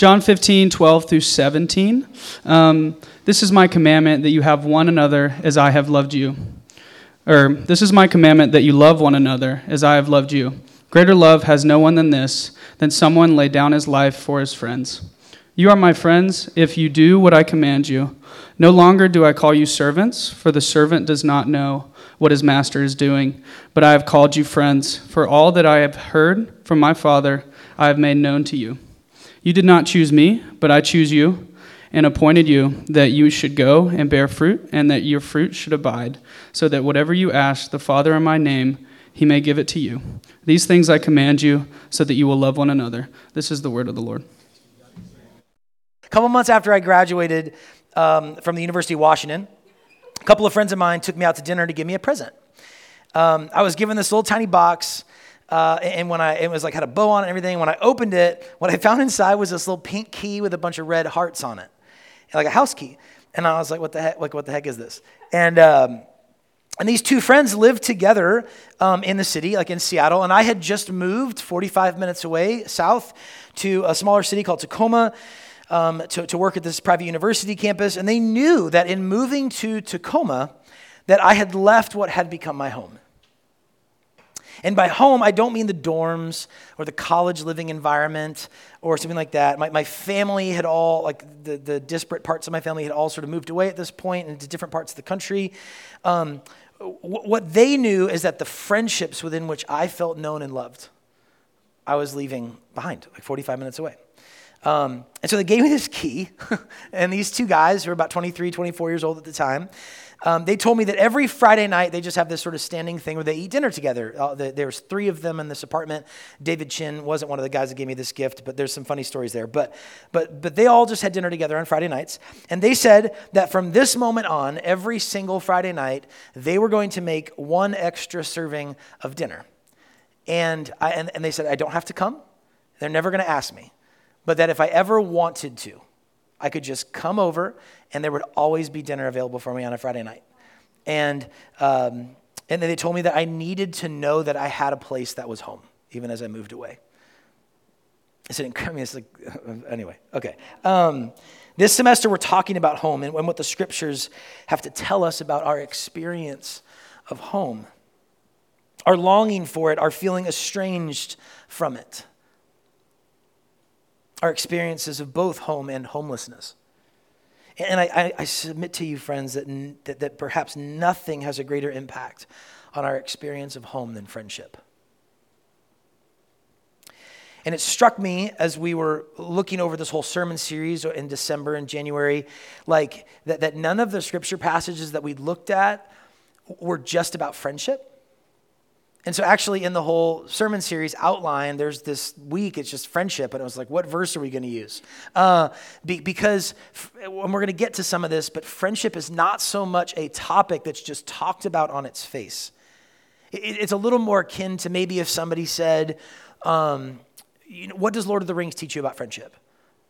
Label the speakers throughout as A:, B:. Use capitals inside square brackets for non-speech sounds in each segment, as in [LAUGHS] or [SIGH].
A: John 15, 12 through 17. Um, this is my commandment that you have one another as I have loved you. Or, this is my commandment that you love one another as I have loved you. Greater love has no one than this, than someone lay down his life for his friends. You are my friends if you do what I command you. No longer do I call you servants, for the servant does not know what his master is doing, but I have called you friends, for all that I have heard from my Father I have made known to you. You did not choose me, but I choose you and appointed you that you should go and bear fruit, and that your fruit should abide, so that whatever you ask the Father in my name, he may give it to you. These things I command you, so that you will love one another. This is the word of the Lord.
B: A couple months after I graduated um, from the University of Washington, a couple of friends of mine took me out to dinner to give me a present. Um, I was given this little tiny box, uh, and when I it was like had a bow on and everything. When I opened it, what I found inside was this little pink key with a bunch of red hearts on it, like a house key. And I was like, "What the heck? Like, what the heck is this?" And um, and these two friends lived together um, in the city, like in Seattle. And I had just moved 45 minutes away south to a smaller city called Tacoma um, to, to work at this private university campus. And they knew that in moving to Tacoma, that I had left what had become my home. And by home, I don't mean the dorms or the college living environment or something like that. My, my family had all, like the, the disparate parts of my family had all sort of moved away at this point into different parts of the country. Um, what they knew is that the friendships within which I felt known and loved, I was leaving behind, like 45 minutes away. Um, and so they gave me this key, [LAUGHS] and these two guys who were about 23, 24 years old at the time, um, they told me that every Friday night they just have this sort of standing thing where they eat dinner together. Uh, the, there's three of them in this apartment. David Chin wasn't one of the guys that gave me this gift, but there's some funny stories there. But, but, but they all just had dinner together on Friday nights. And they said that from this moment on, every single Friday night, they were going to make one extra serving of dinner. And, I, and, and they said, I don't have to come. They're never going to ask me. But that if I ever wanted to, I could just come over and there would always be dinner available for me on a Friday night. And, um, and then they told me that I needed to know that I had a place that was home, even as I moved away. I said, I mean, it's like, [LAUGHS] anyway, okay. Um, this semester, we're talking about home and, and what the scriptures have to tell us about our experience of home, our longing for it, our feeling estranged from it our experiences of both home and homelessness. And I, I, submit to you, friends, that, that, that perhaps nothing has a greater impact on our experience of home than friendship. And it struck me as we were looking over this whole sermon series in December and January, like that, that none of the scripture passages that we looked at were just about friendship. And so, actually, in the whole sermon series outline, there's this week, it's just friendship. And it was like, what verse are we going to use? Uh, be, because, f- and we're going to get to some of this, but friendship is not so much a topic that's just talked about on its face. It, it's a little more akin to maybe if somebody said, um, you know, What does Lord of the Rings teach you about friendship?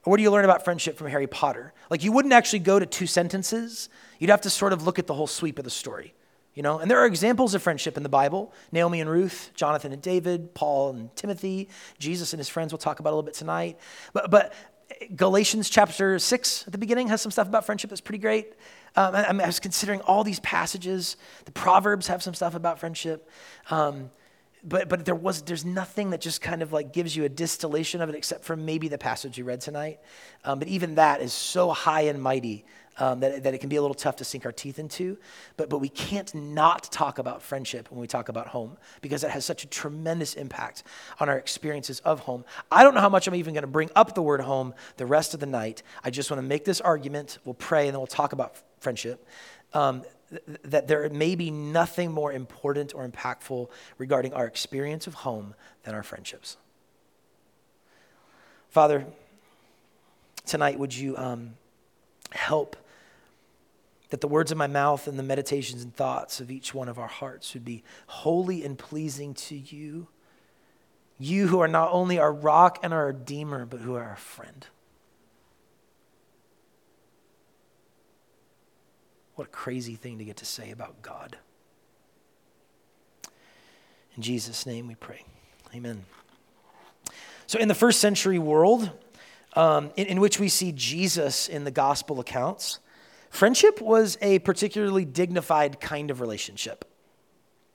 B: Or what do you learn about friendship from Harry Potter? Like, you wouldn't actually go to two sentences, you'd have to sort of look at the whole sweep of the story. You know, and there are examples of friendship in the Bible Naomi and Ruth, Jonathan and David, Paul and Timothy, Jesus and his friends, we'll talk about a little bit tonight. But, but Galatians chapter 6 at the beginning has some stuff about friendship that's pretty great. Um, I, I, was considering all these passages. The Proverbs have some stuff about friendship. Um, but, but there was, there's nothing that just kind of like gives you a distillation of it except for maybe the passage you read tonight. Um, but even that is so high and mighty um, that, that it can be a little tough to sink our teeth into. But, but we can't not talk about friendship when we talk about home because it has such a tremendous impact on our experiences of home. I don't know how much I'm even going to bring up the word home the rest of the night. I just want to make this argument. We'll pray and then we'll talk about friendship. Um, th- that there may be nothing more important or impactful regarding our experience of home than our friendships. Father, tonight would you um, help that the words of my mouth and the meditations and thoughts of each one of our hearts would be holy and pleasing to you. You who are not only our rock and our redeemer, but who are our friend. What a crazy thing to get to say about God. In Jesus' name we pray. Amen. So, in the first century world, um, in, in which we see Jesus in the gospel accounts, friendship was a particularly dignified kind of relationship.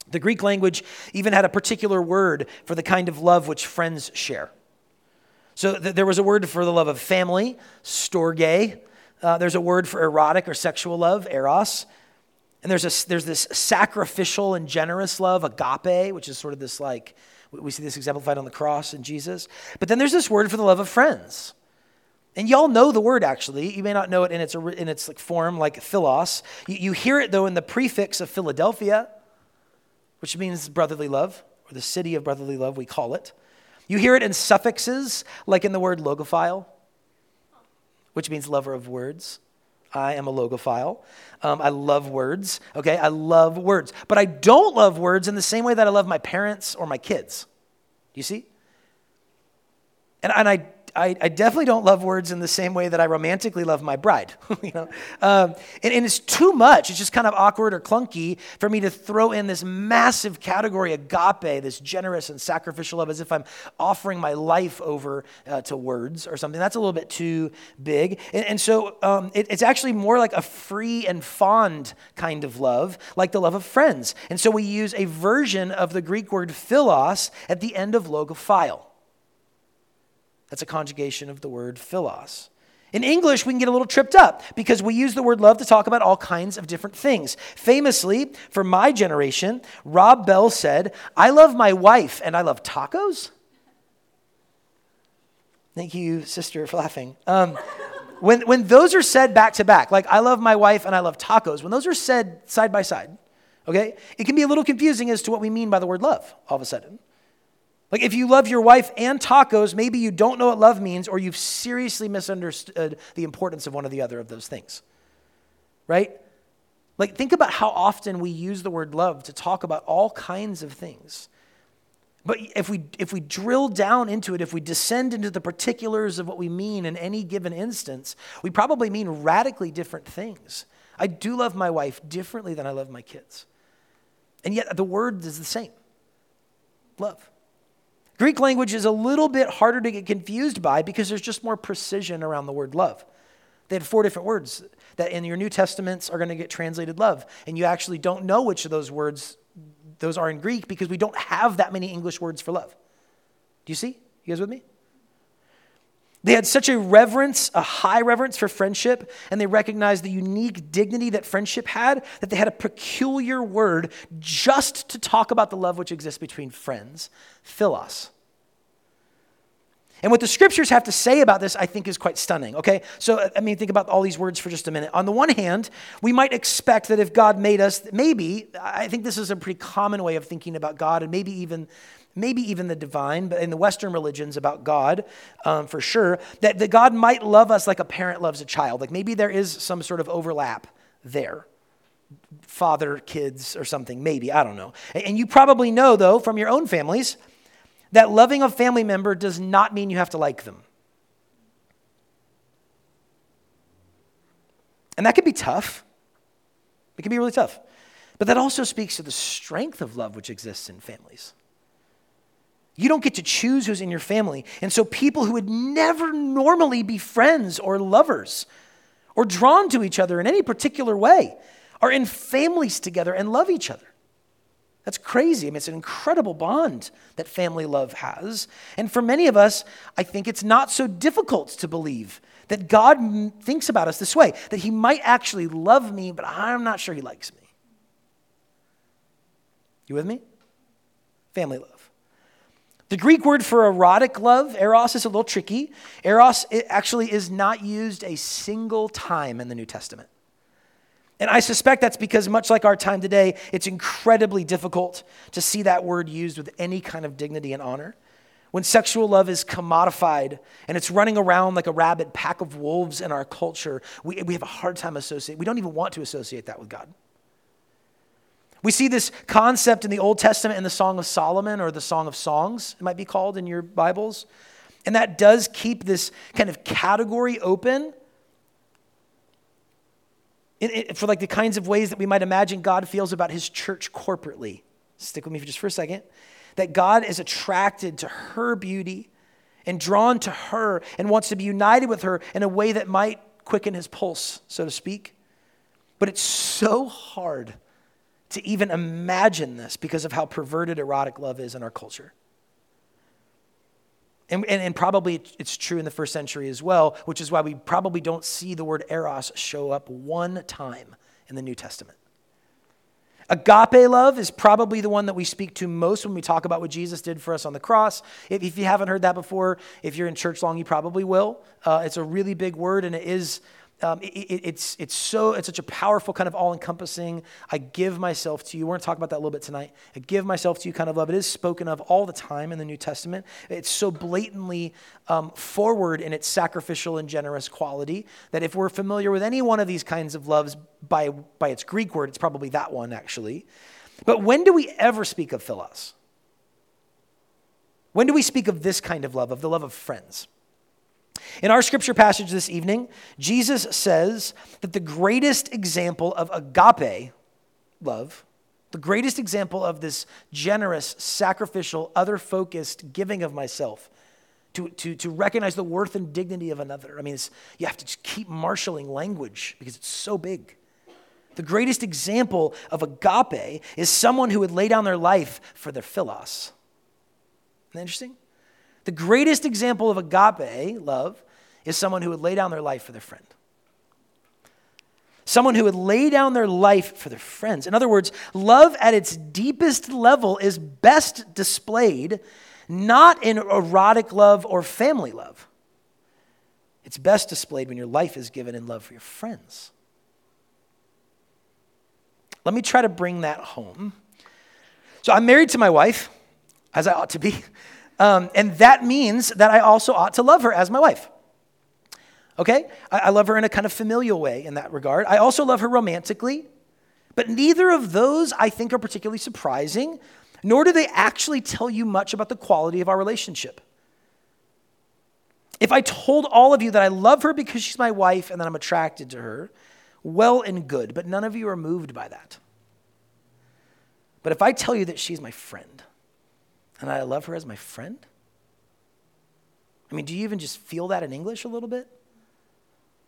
B: The Greek language even had a particular word for the kind of love which friends share. So th- there was a word for the love of family, storge. Uh, there's a word for erotic or sexual love, eros. And there's, a, there's this sacrificial and generous love, agape, which is sort of this like, we see this exemplified on the cross in Jesus. But then there's this word for the love of friends. And y'all know the word actually. You may not know it in its, in its like form, like philos. You, you hear it though in the prefix of Philadelphia, which means brotherly love, or the city of brotherly love, we call it. You hear it in suffixes, like in the word logophile, which means lover of words. I am a logophile. Um, I love words, okay? I love words. But I don't love words in the same way that I love my parents or my kids. You see? And, and I I, I, definitely don't love words in the same way that I romantically love my bride. [LAUGHS] you know, um, and, and, it's too much. It's just kind of awkward or clunky for me to throw in this massive category, agape, this generous and sacrificial love, as if I'm offering my life over uh, to words or something. That's a little bit too big. And, and so um, it, it's actually more like a free and fond kind of love, like the love of friends. And so we use a version of the Greek word philos at the end of logophile. That's a conjugation of the word philos. In English, we can get a little tripped up because we use the word love to talk about all kinds of different things. Famously, for my generation, Rob Bell said, I love my wife and I love tacos. Thank you, sister, for laughing. Um, when, when those are said back to back, like I love my wife and I love tacos, when those are said side by side, okay, it can be a little confusing as to what we mean by the word love all of a sudden. Like, if you love your wife and tacos, maybe you don't know what love means, or you've seriously misunderstood the importance of one or the other of those things. Right? Like, think about how often we use the word love to talk about all kinds of things. But if we, if we drill down into it, if we descend into the particulars of what we mean in any given instance, we probably mean radically different things. I do love my wife differently than I love my kids. And yet the word is the same love. Greek language is a little bit harder to get confused by because there's just more precision around the word love. They had four different words that in your New Testaments are going to get translated love. And you actually don't know which of those words those are in Greek because we don't have that many English words for love. Do you see? You guys with me? They had such a reverence, a high reverence for friendship, and they recognized the unique dignity that friendship had, that they had a peculiar word just to talk about the love which exists between friends philos. And what the scriptures have to say about this, I think, is quite stunning. Okay? So, uh, I mean, think about all these words for just a minute. On the one hand, we might expect that if God made us, maybe, I think this is a pretty common way of thinking about God, and maybe even maybe even the divine, but in the Western religions about God, um, for sure, that, that God might love us like a parent loves a child. Like maybe there is some sort of overlap there. Father, kids, or something, maybe, I don't know. And you probably know, though, from your own families, that loving a family member does not mean you have to like them. And that can be tough. It can be really tough. But that also speaks to the strength of love which exists in families. You don't get to choose who's in your family. And so people who would never normally be friends or lovers or drawn to each other in any particular way are in families together and love each other. That's crazy. I mean, it's an incredible bond that family love has. And for many of us, I think it's not so difficult to believe that God thinks about us this way that He might actually love me, but I'm not sure He likes me. You with me? Family love. The Greek word for erotic love, eros, is a little tricky. Eros actually is not used a single time in the New Testament. And I suspect that's because, much like our time today, it's incredibly difficult to see that word used with any kind of dignity and honor. When sexual love is commodified and it's running around like a rabid pack of wolves in our culture, we, we have a hard time associating. We don't even want to associate that with God. We see this concept in the Old Testament in the Song of Solomon or the Song of Songs, it might be called in your Bibles. And that does keep this kind of category open for like the kinds of ways that we might imagine God feels about his church corporately. Stick with me for just for a second. That God is attracted to her beauty and drawn to her and wants to be united with her in a way that might quicken his pulse, so to speak. But it's so hard to even imagine this because of how perverted erotic love is in our culture. And, and, and, probably it's true in the first century as well, which is why we probably don't see the word eros show up one time in the New Testament. Agape love is probably the one that we speak to most when we talk about what Jesus did for us on the cross. If, if you haven't heard that before, if you're in church long, you probably will. Uh, it's a really big word, and it is um, it, it, it's, it's so it's such a powerful kind of all-encompassing i give myself to you. We're going to talk about that a little bit tonight. I give myself to you kind of love. It is spoken of all the time in the new testament. It's so blatantly um, forward in its sacrificial and generous quality that if we're familiar with any one of these kinds of loves by, by its greek word it's probably that one actually. But when do we ever speak of philos? When do we speak of this kind of love of the love of friends in our scripture passage this evening, Jesus says that the greatest example of agape love, the greatest example of this generous, sacrificial, other focused giving of myself, to, to, to recognize the worth and dignity of another. I mean, you have to just keep marshaling language because it's so big. The greatest example of agape is someone who would lay down their life for their philos. Isn't that interesting? The greatest example of agape love is someone who would lay down their life for their friend. Someone who would lay down their life for their friends. In other words, love at its deepest level is best displayed not in erotic love or family love. It's best displayed when your life is given in love for your friends. Let me try to bring that home. So I'm married to my wife, as I ought to be. Um, and that means that I also ought to love her as my wife. Okay? I, I love her in a kind of familial way in that regard. I also love her romantically. But neither of those I think are particularly surprising, nor do they actually tell you much about the quality of our relationship. If I told all of you that I love her because she's my wife and that I'm attracted to her, well and good, but none of you are moved by that. But if I tell you that she's my friend, and I love her as my friend? I mean, do you even just feel that in English a little bit?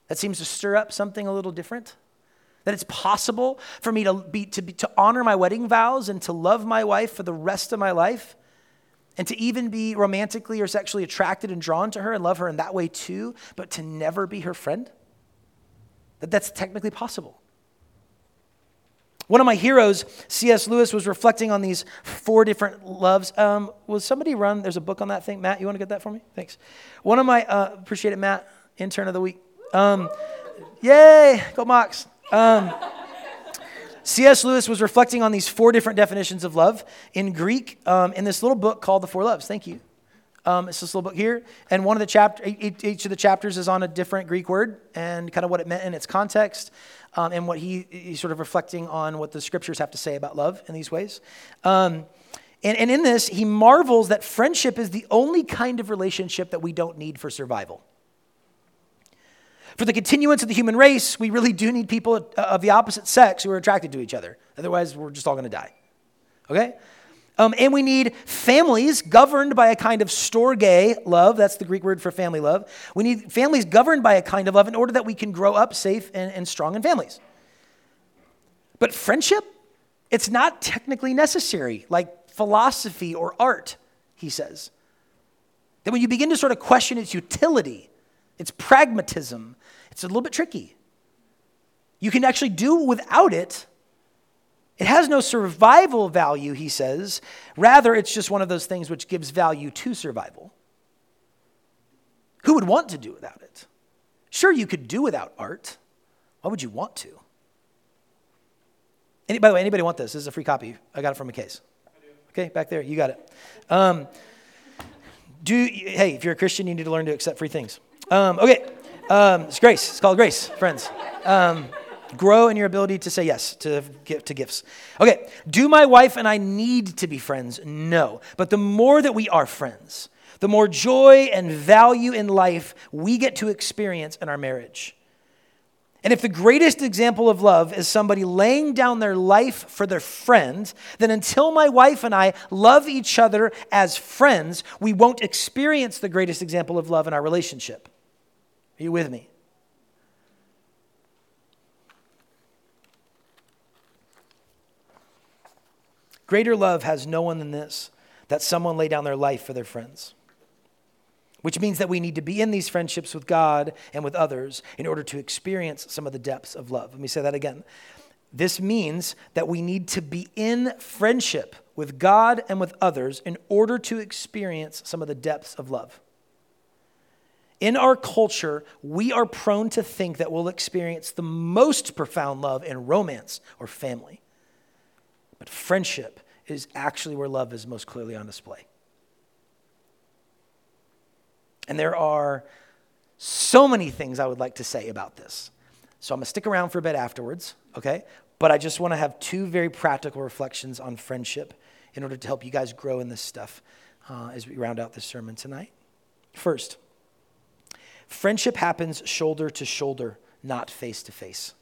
B: That seems to stir up something a little different. That it's possible for me to, be, to, be, to honor my wedding vows and to love my wife for the rest of my life, and to even be romantically or sexually attracted and drawn to her and love her in that way too, but to never be her friend? That that's technically possible. One of my heroes, C.S. Lewis, was reflecting on these four different loves. Um, will somebody run? There's a book on that thing. Matt, you want to get that for me? Thanks. One of my, uh, appreciate it, Matt, intern of the week. Um, yay, go Mox. Um, C.S. Lewis was reflecting on these four different definitions of love in Greek um, in this little book called The Four Loves. Thank you. Um, it's this little book here, and one of the chapter, each of the chapters is on a different Greek word and kind of what it meant in its context um, and what he, he's sort of reflecting on what the scriptures have to say about love in these ways. Um, and, and in this, he marvels that friendship is the only kind of relationship that we don't need for survival. For the continuance of the human race, we really do need people of the opposite sex who are attracted to each other. Otherwise, we're just all going to die. Okay? Um, and we need families governed by a kind of storge love. That's the Greek word for family love. We need families governed by a kind of love in order that we can grow up safe and, and strong in families. But friendship, it's not technically necessary, like philosophy or art, he says. That when you begin to sort of question its utility, its pragmatism, it's a little bit tricky. You can actually do without it it has no survival value, he says. Rather, it's just one of those things which gives value to survival. Who would want to do without it? Sure, you could do without art. Why would you want to? Any, by the way, anybody want this? This is a free copy. I got it from a case. Okay, back there. You got it. Um, do hey, if you're a Christian, you need to learn to accept free things. Um, okay, um, it's grace. It's called grace, friends. Grow in your ability to say yes to, to gifts. Okay, do my wife and I need to be friends? No. But the more that we are friends, the more joy and value in life we get to experience in our marriage. And if the greatest example of love is somebody laying down their life for their friend, then until my wife and I love each other as friends, we won't experience the greatest example of love in our relationship. Are you with me? Greater love has no one than this that someone lay down their life for their friends which means that we need to be in these friendships with God and with others in order to experience some of the depths of love. Let me say that again. This means that we need to be in friendship with God and with others in order to experience some of the depths of love. In our culture, we are prone to think that we'll experience the most profound love in romance or family. But friendship is actually where love is most clearly on display. And there are so many things I would like to say about this. So I'm going to stick around for a bit afterwards, okay? But I just want to have two very practical reflections on friendship in order to help you guys grow in this stuff uh, as we round out this sermon tonight. First, friendship happens shoulder to shoulder, not face to face.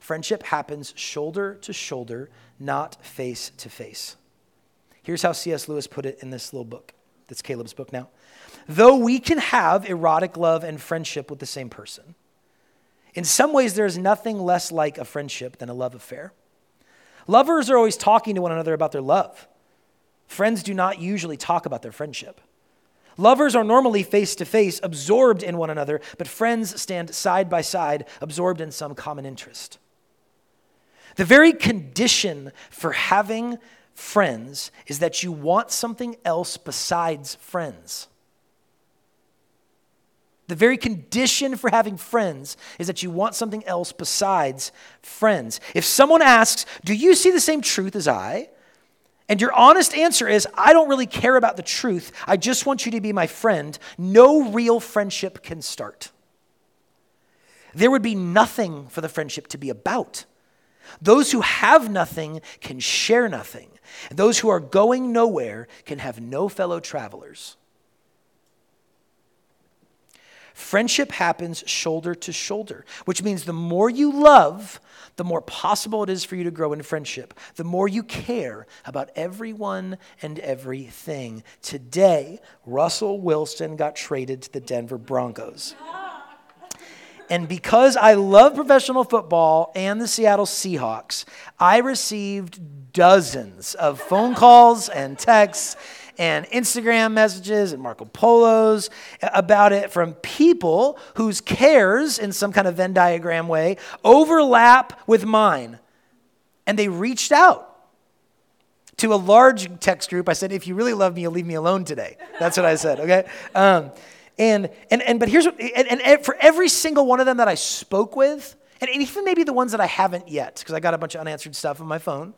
B: Friendship happens shoulder to shoulder, not face to face. Here's how C.S. Lewis put it in this little book. That's Caleb's book now. Though we can have erotic love and friendship with the same person, in some ways there is nothing less like a friendship than a love affair. Lovers are always talking to one another about their love. Friends do not usually talk about their friendship. Lovers are normally face to face, absorbed in one another, but friends stand side by side, absorbed in some common interest. The very condition for having friends is that you want something else besides friends. The very condition for having friends is that you want something else besides friends. If someone asks, Do you see the same truth as I? And your honest answer is, I don't really care about the truth. I just want you to be my friend. No real friendship can start. There would be nothing for the friendship to be about. Those who have nothing can share nothing. Those who are going nowhere can have no fellow travelers. Friendship happens shoulder to shoulder, which means the more you love, the more possible it is for you to grow in friendship, the more you care about everyone and everything. Today, Russell Wilson got traded to the Denver Broncos. And because I love professional football and the Seattle Seahawks, I received dozens of phone calls and texts and Instagram messages and Marco Polos about it from people whose cares, in some kind of Venn diagram way, overlap with mine. And they reached out to a large text group. I said, if you really love me, you'll leave me alone today. That's what I said, okay? Um, and, and, and, but here's what, and, and for every single one of them that I spoke with, and even maybe the ones that I haven't yet, because I got a bunch of unanswered stuff on my phone,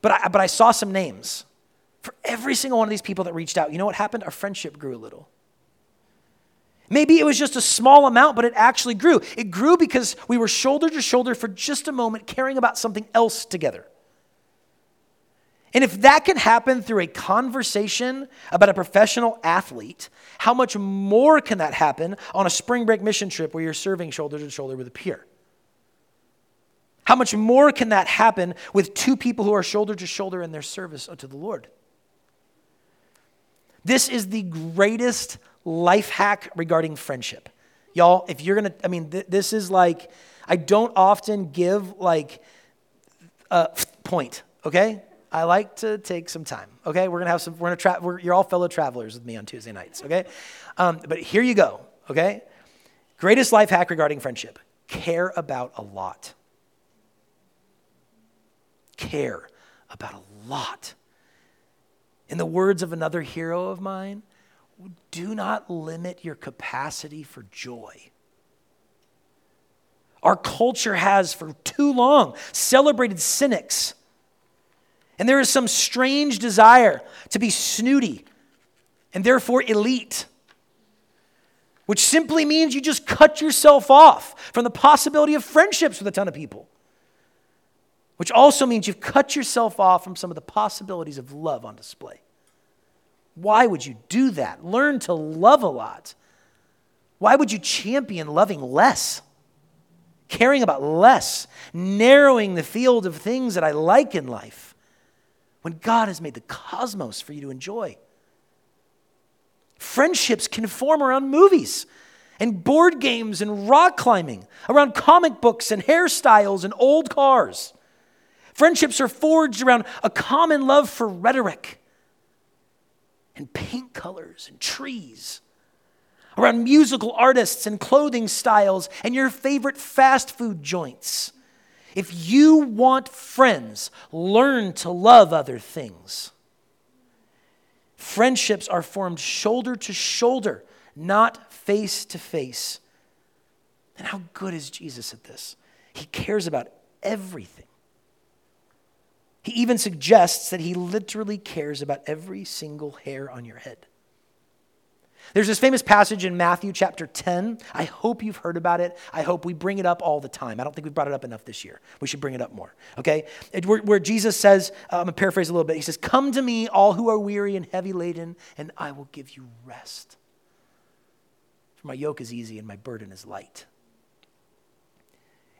B: but I, but I saw some names. For every single one of these people that reached out, you know what happened? Our friendship grew a little. Maybe it was just a small amount, but it actually grew. It grew because we were shoulder to shoulder for just a moment, caring about something else together. And if that can happen through a conversation about a professional athlete, how much more can that happen on a spring break mission trip where you're serving shoulder to shoulder with a peer? How much more can that happen with two people who are shoulder to shoulder in their service to the Lord? This is the greatest life hack regarding friendship. Y'all, if you're gonna, I mean, th- this is like, I don't often give like a point, okay? I like to take some time, okay? We're gonna have some, we're gonna travel, you're all fellow travelers with me on Tuesday nights, okay? Um, but here you go, okay? Greatest life hack regarding friendship care about a lot. Care about a lot. In the words of another hero of mine, do not limit your capacity for joy. Our culture has for too long celebrated cynics. And there is some strange desire to be snooty and therefore elite, which simply means you just cut yourself off from the possibility of friendships with a ton of people, which also means you've cut yourself off from some of the possibilities of love on display. Why would you do that? Learn to love a lot. Why would you champion loving less? caring about less, narrowing the field of things that I like in life when God has made the cosmos for you to enjoy. Friendships can form around movies and board games and rock climbing, around comic books and hairstyles and old cars. Friendships are forged around a common love for rhetoric and paint colors and trees, around musical artists and clothing styles and your favorite fast food joints. If you want friends, learn to love other things. Friendships are formed shoulder to shoulder, not face to face. And how good is Jesus at this? He cares about everything. He even suggests that he literally cares about every single hair on your head. There's this famous passage in Matthew chapter 10. I hope you've heard about it. I hope we bring it up all the time. I don't think we brought it up enough this year. We should bring it up more, okay? It, where, where, Jesus says, uh, I'm going to paraphrase a little bit. He says, Come to me, all who are weary and heavy laden, and I will give you rest. For my yoke is easy and my burden is light.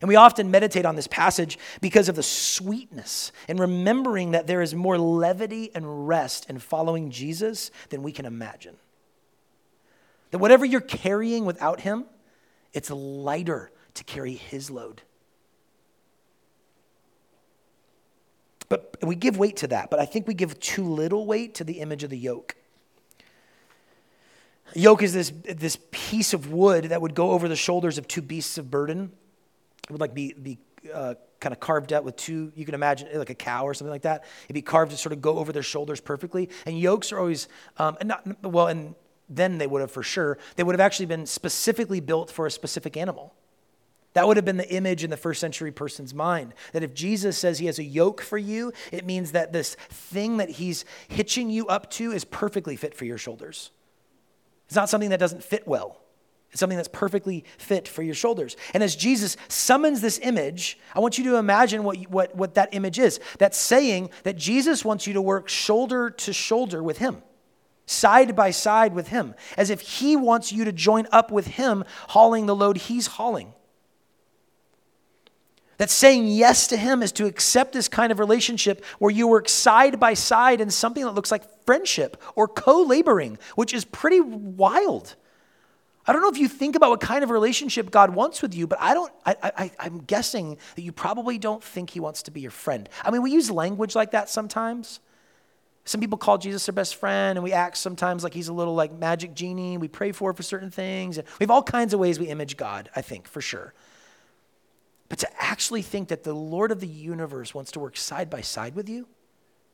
B: And we often meditate on this passage because of the sweetness and remembering that there is more levity and rest in following Jesus than we can imagine. That whatever you're carrying without Him, it's lighter to carry His load. But we give weight to that, but I think we give too little weight to the image of the yoke. Yoke is this, this piece of wood that would go over the shoulders of two beasts of burden. It would like be, be uh, kind of carved out with two, you can imagine like a cow or something like that. It'd be carved to sort of go over their shoulders perfectly. And yokes are always, um, and not, well, and then they would have for sure, they would have actually been specifically built for a specific animal. That would have been the image in the first century person's mind. That if Jesus says he has a yoke for you, it means that this thing that he's hitching you up to is perfectly fit for your shoulders. It's not something that doesn't fit well. It's something that's perfectly fit for your shoulders. And as Jesus summons this image, I want you to imagine what, what, what that image is. That's saying that Jesus wants you to work shoulder to shoulder with him side by side with Him, as if He wants you to join up with Him hauling the load He's hauling. That saying yes to Him is to accept this kind of relationship where you work side by side in something that looks like friendship or co laboring, which is pretty wild. I don't know if you think about what kind of relationship God wants with you, but I don't, I, I, I'm guessing that you probably don't think He wants to be your friend. I mean, we use language like that sometimes. Some people call Jesus their best friend, and we act sometimes like he's a little like magic genie. We pray for for certain things. And we have all kinds of ways we image God, I think, for sure. But to actually think that the Lord of the universe wants to work side by side with you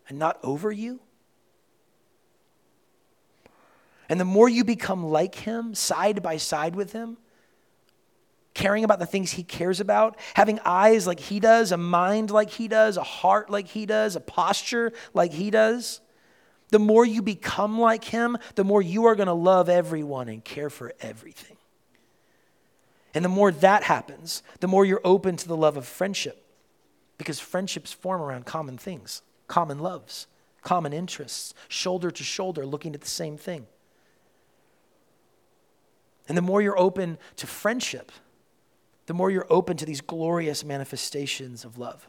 B: and not over you. And the more you become like him, side by side with him, caring about the things he cares about, having eyes like he does, a mind like he does, a heart like he does, a posture like he does, the more you become like Him, the more you are going to love everyone and care for everything. And the more that happens, the more you're open to the love of friendship. Because friendships form around common things, common loves, common interests, shoulder to shoulder, looking at the same thing. And the more you're open to friendship, the more you're open to these glorious manifestations of love.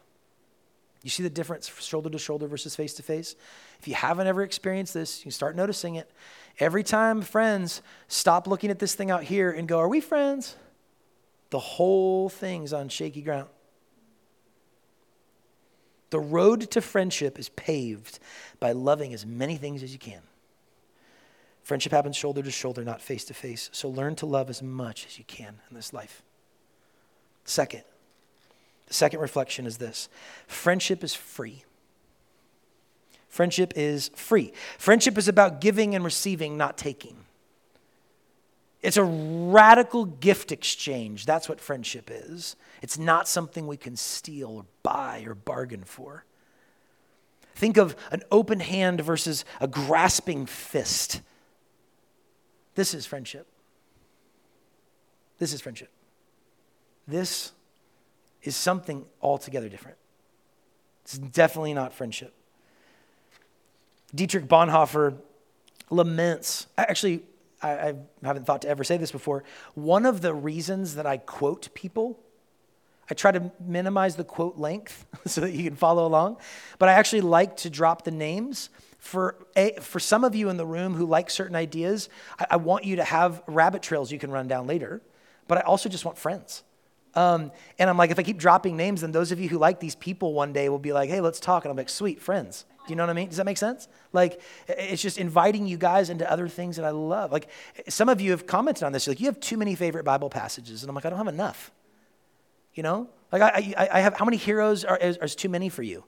B: You see the difference shoulder to shoulder versus face to face? If you haven't ever experienced this, you start noticing it. Every time friends stop looking at this thing out here and go, Are we friends? The whole thing's on shaky ground. The road to friendship is paved by loving as many things as you can. Friendship happens shoulder to shoulder, not face to face. So learn to love as much as you can in this life. Second, the second reflection is this friendship is free. Friendship is free. Friendship is about giving and receiving, not taking. It's a radical gift exchange. That's what friendship is. It's not something we can steal or buy or bargain for. Think of an open hand versus a grasping fist. This is friendship. This is friendship. This is something altogether different. It's definitely not friendship. Dietrich Bonhoeffer laments, actually, I, I, haven't thought to ever say this before. One of the reasons that I quote people I try to minimize the quote length [LAUGHS] so that you can follow along. But I actually like to drop the names. For, a, for some of you in the room who like certain ideas, I, I want you to have rabbit trails you can run down later. But I also just want friends. Um, and I'm like, if I keep dropping names, then those of you who like these people one day will be like, hey, let's talk. And I'm like, sweet, friends. Do you know what I mean? Does that make sense? Like, it's just inviting you guys into other things that I love. Like, some of you have commented on this. Like, you have too many favorite Bible passages. And I'm like, I don't have enough. You know? Like, I, I, I have, how many heroes are, is, is too many for you?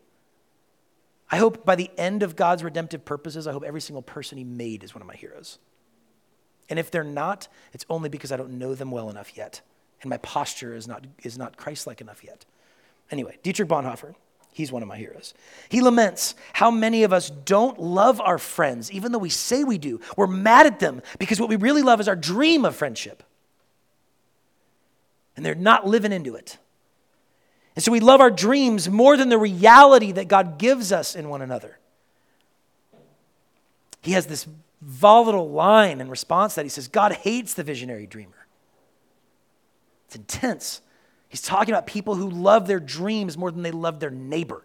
B: I hope by the end of God's redemptive purposes, I hope every single person he made is one of my heroes. And if they're not, it's only because I don't know them well enough yet and my posture is not, is not Christ like enough yet. Anyway, Dietrich Bonhoeffer, he's one of my heroes. He laments how many of us don't love our friends, even though we say we do. We're mad at them because what we really love is our dream of friendship. And they're not living into it. And so we love our dreams more than the reality that God gives us in one another. He has this volatile line in response that he says, God hates the visionary dreamer. It's intense. He's talking about people who love their dreams more than they love their neighbor.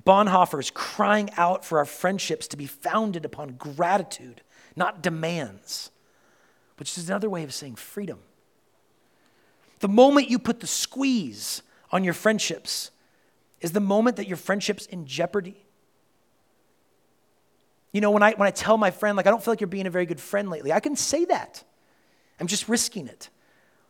B: Bonhoeffer is crying out for our friendships to be founded upon gratitude, not demands, which is another way of saying freedom. The moment you put the squeeze on your friendships is the moment that your friendship's in jeopardy. You know, when I, when I tell my friend, like, I don't feel like you're being a very good friend lately, I can say that. I'm just risking it.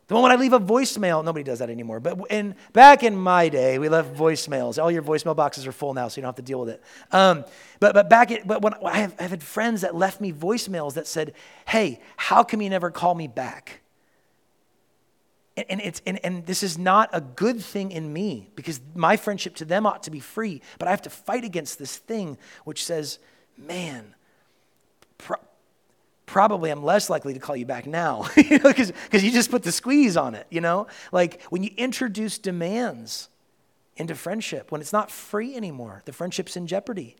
B: The moment I leave a voicemail, nobody does that anymore. But in, back in my day, we left voicemails. All your voicemail boxes are full now, so you don't have to deal with it. Um, but, but back at, but when I have, I've had friends that left me voicemails that said, hey, how come you never call me back? And, it's, and, and this is not a good thing in me because my friendship to them ought to be free. But I have to fight against this thing which says, man, probably I'm less likely to call you back now, [LAUGHS] you know, because you just put the squeeze on it, you know? Like when you introduce demands into friendship, when it's not free anymore, the friendship's in jeopardy.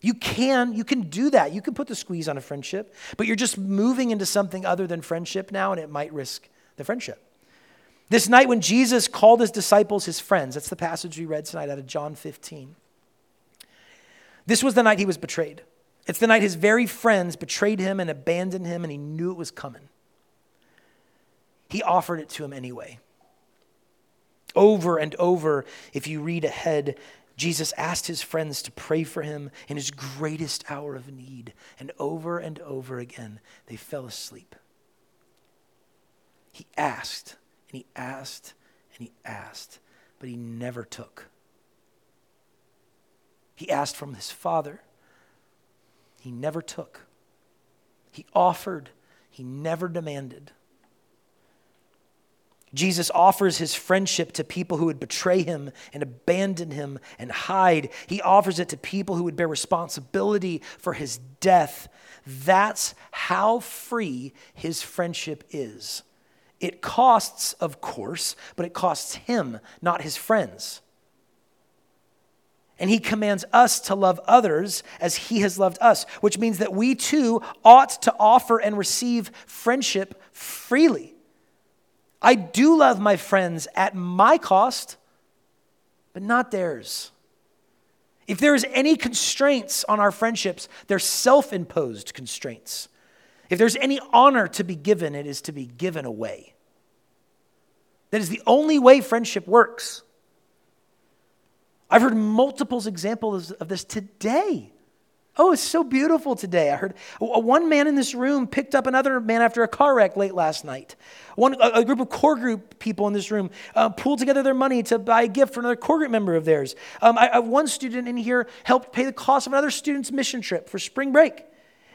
B: You can, you can do that. You can put the squeeze on a friendship, but you're just moving into something other than friendship now, and it might risk the friendship. This night when Jesus called his disciples his friends, that's the passage we read tonight out of John 15. This was the night he was betrayed. It's the night his very friends betrayed him and abandoned him, and he knew it was coming. He offered it to him anyway. Over and over, if you read ahead, Jesus asked his friends to pray for him in his greatest hour of need. And over and over again, they fell asleep. He asked, and he asked, and he asked, but he never took. He asked from his Father he never took. He offered, he never demanded. Jesus offers his friendship to people who would betray him and abandon him and hide. He offers it to people who would bear responsibility for his death. That's how free his friendship is. It costs, of course, but it costs him, not his friends. And he commands us to love others as he has loved us, which means that we too ought to offer and receive friendship freely. I do love my friends at my cost, but not theirs. If there is any constraints on our friendships, they're self imposed constraints. If there's any honor to be given, it is to be given away. That is the only way friendship works. I've heard multiple examples of this today. Oh, it's so beautiful today. I heard one man in this room picked up another man after a car wreck late last night. One, a, group of core group people in this room uh, pooled together their money to buy a gift for another core group member of theirs. Um, I, I, one student in here helped pay the cost of another student's mission trip for spring break.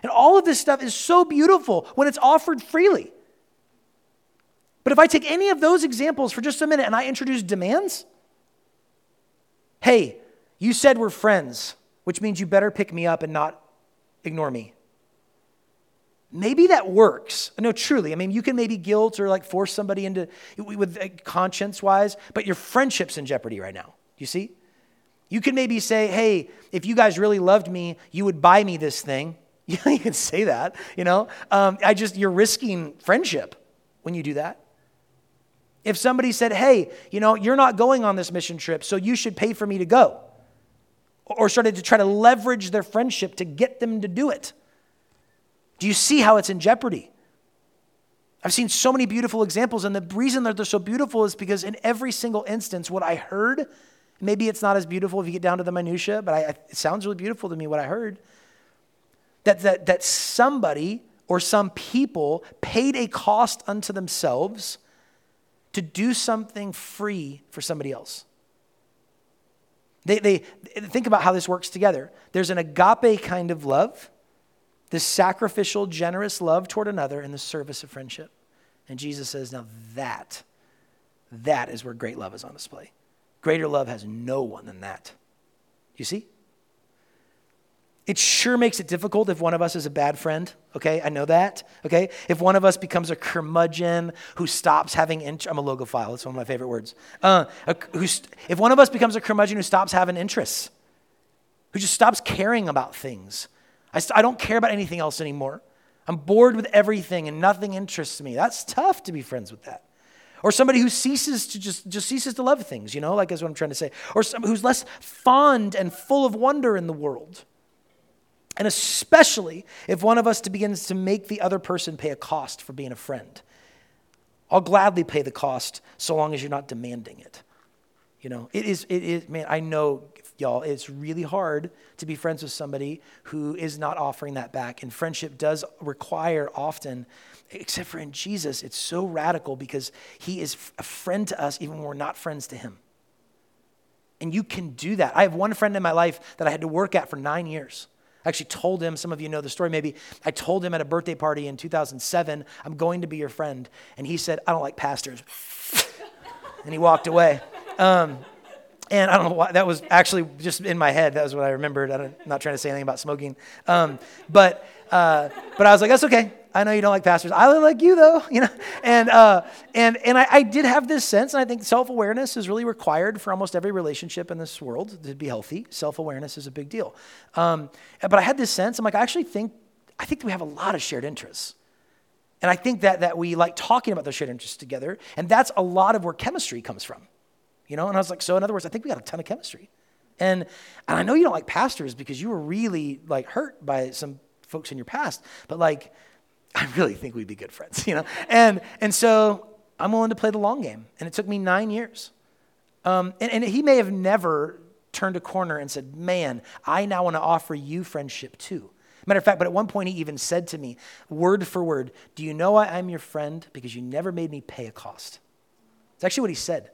B: And all of this stuff is so beautiful when it's offered freely. But if I take any of those examples for just a minute and I introduce demands, Hey, you said we're friends, which means you better pick me up and not ignore me. Maybe that works. No, truly. I mean, you can maybe guilt or like force somebody into with uh, conscience wise, but your friendship's in jeopardy right now. You see? You can maybe say, hey, if you guys really loved me, you would buy me this thing. [LAUGHS] You can say that, you know? Um, I just, you're risking friendship when you do that. If somebody said, hey, you know, you're not going on this mission trip, so you should pay for me to go, or started to try to leverage their friendship to get them to do it, do you see how it's in jeopardy? I've seen so many beautiful examples, and the reason that they're so beautiful is because in every single instance, what I heard, maybe it's not as beautiful if you get down to the minutia, but I, it sounds really beautiful to me what I heard. That, that, that somebody or some people paid a cost unto themselves to do something free for somebody else. They, they think about how this works together. There's an agape kind of love this sacrificial, generous love toward another in the service of friendship. And Jesus says, now that, that is where great love is on display. Greater love has no one than that. You see? It sure makes it difficult if one of us is a bad friend, okay? I know that, okay? If one of us becomes a curmudgeon who stops having, int- I'm a logophile, it's one of my favorite words. Uh, a, if one of us becomes a curmudgeon who stops having interests, who just stops caring about things, I, st- I don't care about anything else anymore. I'm bored with everything and nothing interests me. That's tough to be friends with that. Or somebody who ceases to just, just ceases to love things, you know, like that's what I'm trying to say. Or some, who's less fond and full of wonder in the world. And especially if one of us begins to make the other person pay a cost for being a friend. I'll gladly pay the cost so long as you're not demanding it. You know, it is, it is, man, I know y'all, it's really hard to be friends with somebody who is not offering that back. And friendship does require often, except for in Jesus, it's so radical because he is a friend to us even when we're not friends to him. And you can do that. I have one friend in my life that I had to work at for nine years. I actually told him, some of you know the story maybe. I told him at a birthday party in 2007, I'm going to be your friend. And he said, I don't like pastors. [LAUGHS] and he walked away. Um, and I don't know why, that was actually just in my head. That was what I remembered. I'm not trying to say anything about smoking. Um, but, uh, but I was like, that's okay. I know you don't like pastors. I like you though, [LAUGHS] you know? And, uh, and, and I, I, did have this sense, and I think self-awareness is really required for almost every relationship in this world to be healthy. Self-awareness is a big deal. Um, but I had this sense, I'm like, I actually think, I think we have a lot of shared interests. And I think that, that we like talking about those shared interests together, and that's a lot of where chemistry comes from you know? And I was like, so in other words, I think we got a ton of chemistry. And, and I know you don't like pastors because you were really like hurt by some folks in your past, but like, I really think we'd be good friends, [LAUGHS] you know? And, and so I'm willing to play the long game. And it took me nine years. Um, and, and he may have never turned a corner and said, man, I now want to offer you friendship too. Matter of fact, but at one point he even said to me, word for word, Do you know why I'm your friend? Because you never made me pay a cost. It's actually what he said.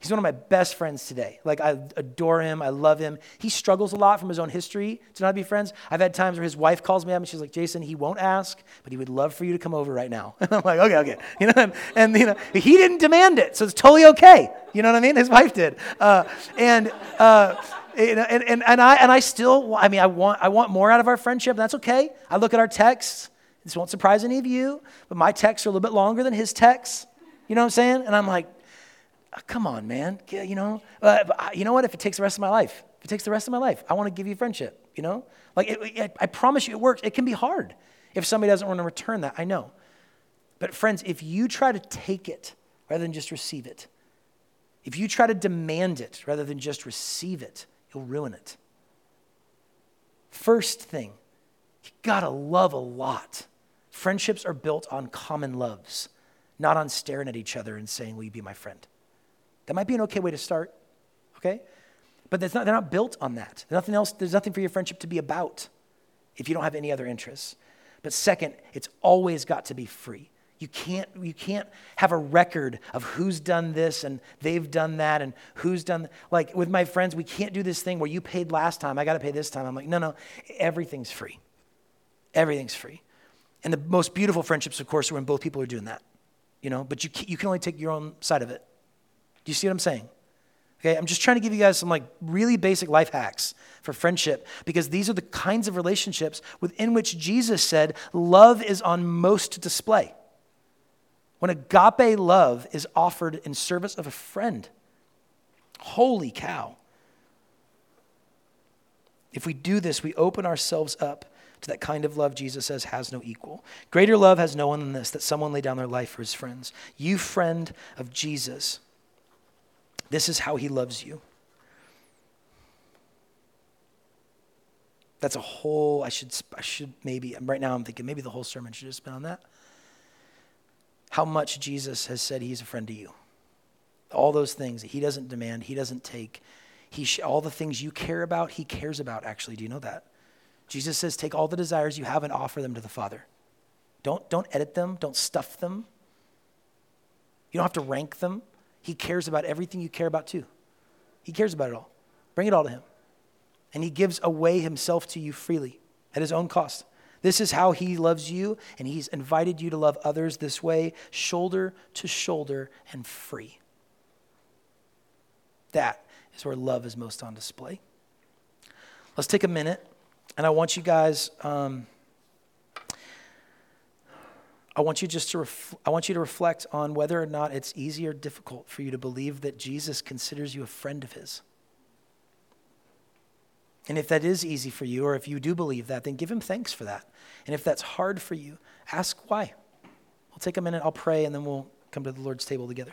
B: He's one of my best friends today. Like, I adore him. I love him. He struggles a lot from his own history to not be friends. I've had times where his wife calls me up and she's like, Jason, he won't ask, but he would love for you to come over right now. [LAUGHS] And I'm like, okay, okay. You know, and, and you know, he didn't demand it, so it's totally okay. You know what I mean? His wife did. Uh, and, uh, and, and, and, I, and I still, I mean, I want, I want more out of our friendship, that's okay. I look at our texts. This won't surprise any of you, but my texts are a little bit longer than his texts. You know what I'm saying? And I'm like, oh, come on, man. You know, uh, you know what? If it takes the rest of my life, if it takes the rest of my life, I want to give you friendship. You know, like it, it, I promise you, it works. It can be hard if somebody doesn't want to return that. I know, but friends, if you try to take it rather than just receive it, if you try to demand it rather than just receive it, you'll ruin it. First thing, you gotta love a lot. Friendships are built on common loves, not on staring at each other and saying, Will you be my friend? That might be an okay way to start, okay? But not, they're not built on that. There's nothing else, there's nothing for your friendship to be about if you don't have any other interests. But second, it's always got to be free. You can't, you can't have a record of who's done this and they've done that and who's done, like with my friends, we can't do this thing where you paid last time, I got to pay this time. I'm like, no, no, everything's free. Everything's free. And the most beautiful friendships, of course, are when both people are doing that, you know, but you, you can only take your own side of it. You see what I'm saying? Okay, I'm just trying to give you guys some like really basic life hacks for friendship because these are the kinds of relationships within which Jesus said love is on most display. When agape love is offered in service of a friend. Holy cow. If we do this, we open ourselves up To that kind of love, Jesus says, has no equal. Greater love has no one than this, that someone lay down their life for his friends. You, friend of Jesus, this is how he loves you. That's a whole, I should, I should maybe, right now I'm thinking maybe the whole sermon should just been on that. How much Jesus has said he's a friend to you. All those things that he doesn't demand, he doesn't take. He sh- all the things you care about, he cares about, actually. Do you know that? Jesus says, take all the desires you have and offer them to the Father. Don't, don't edit them, don't stuff them. You don't have to rank them. He cares about everything you care about too. He cares about it all. Bring it all to him. And he gives away himself to you freely at his own cost. This is how he loves you, and he's invited you to love others this way, shoulder to shoulder and free. That is where love is most on display. Let's take a minute, and I want you guys. Um, I want you just to ref- I want you to reflect on whether or not it's easy or difficult for you to believe that Jesus considers you a friend of his. And if that is easy for you, or if you do believe that, then give him thanks for that. And if that's hard for you, ask why. We'll take a minute, I'll pray, and then we'll come to the Lord's table together.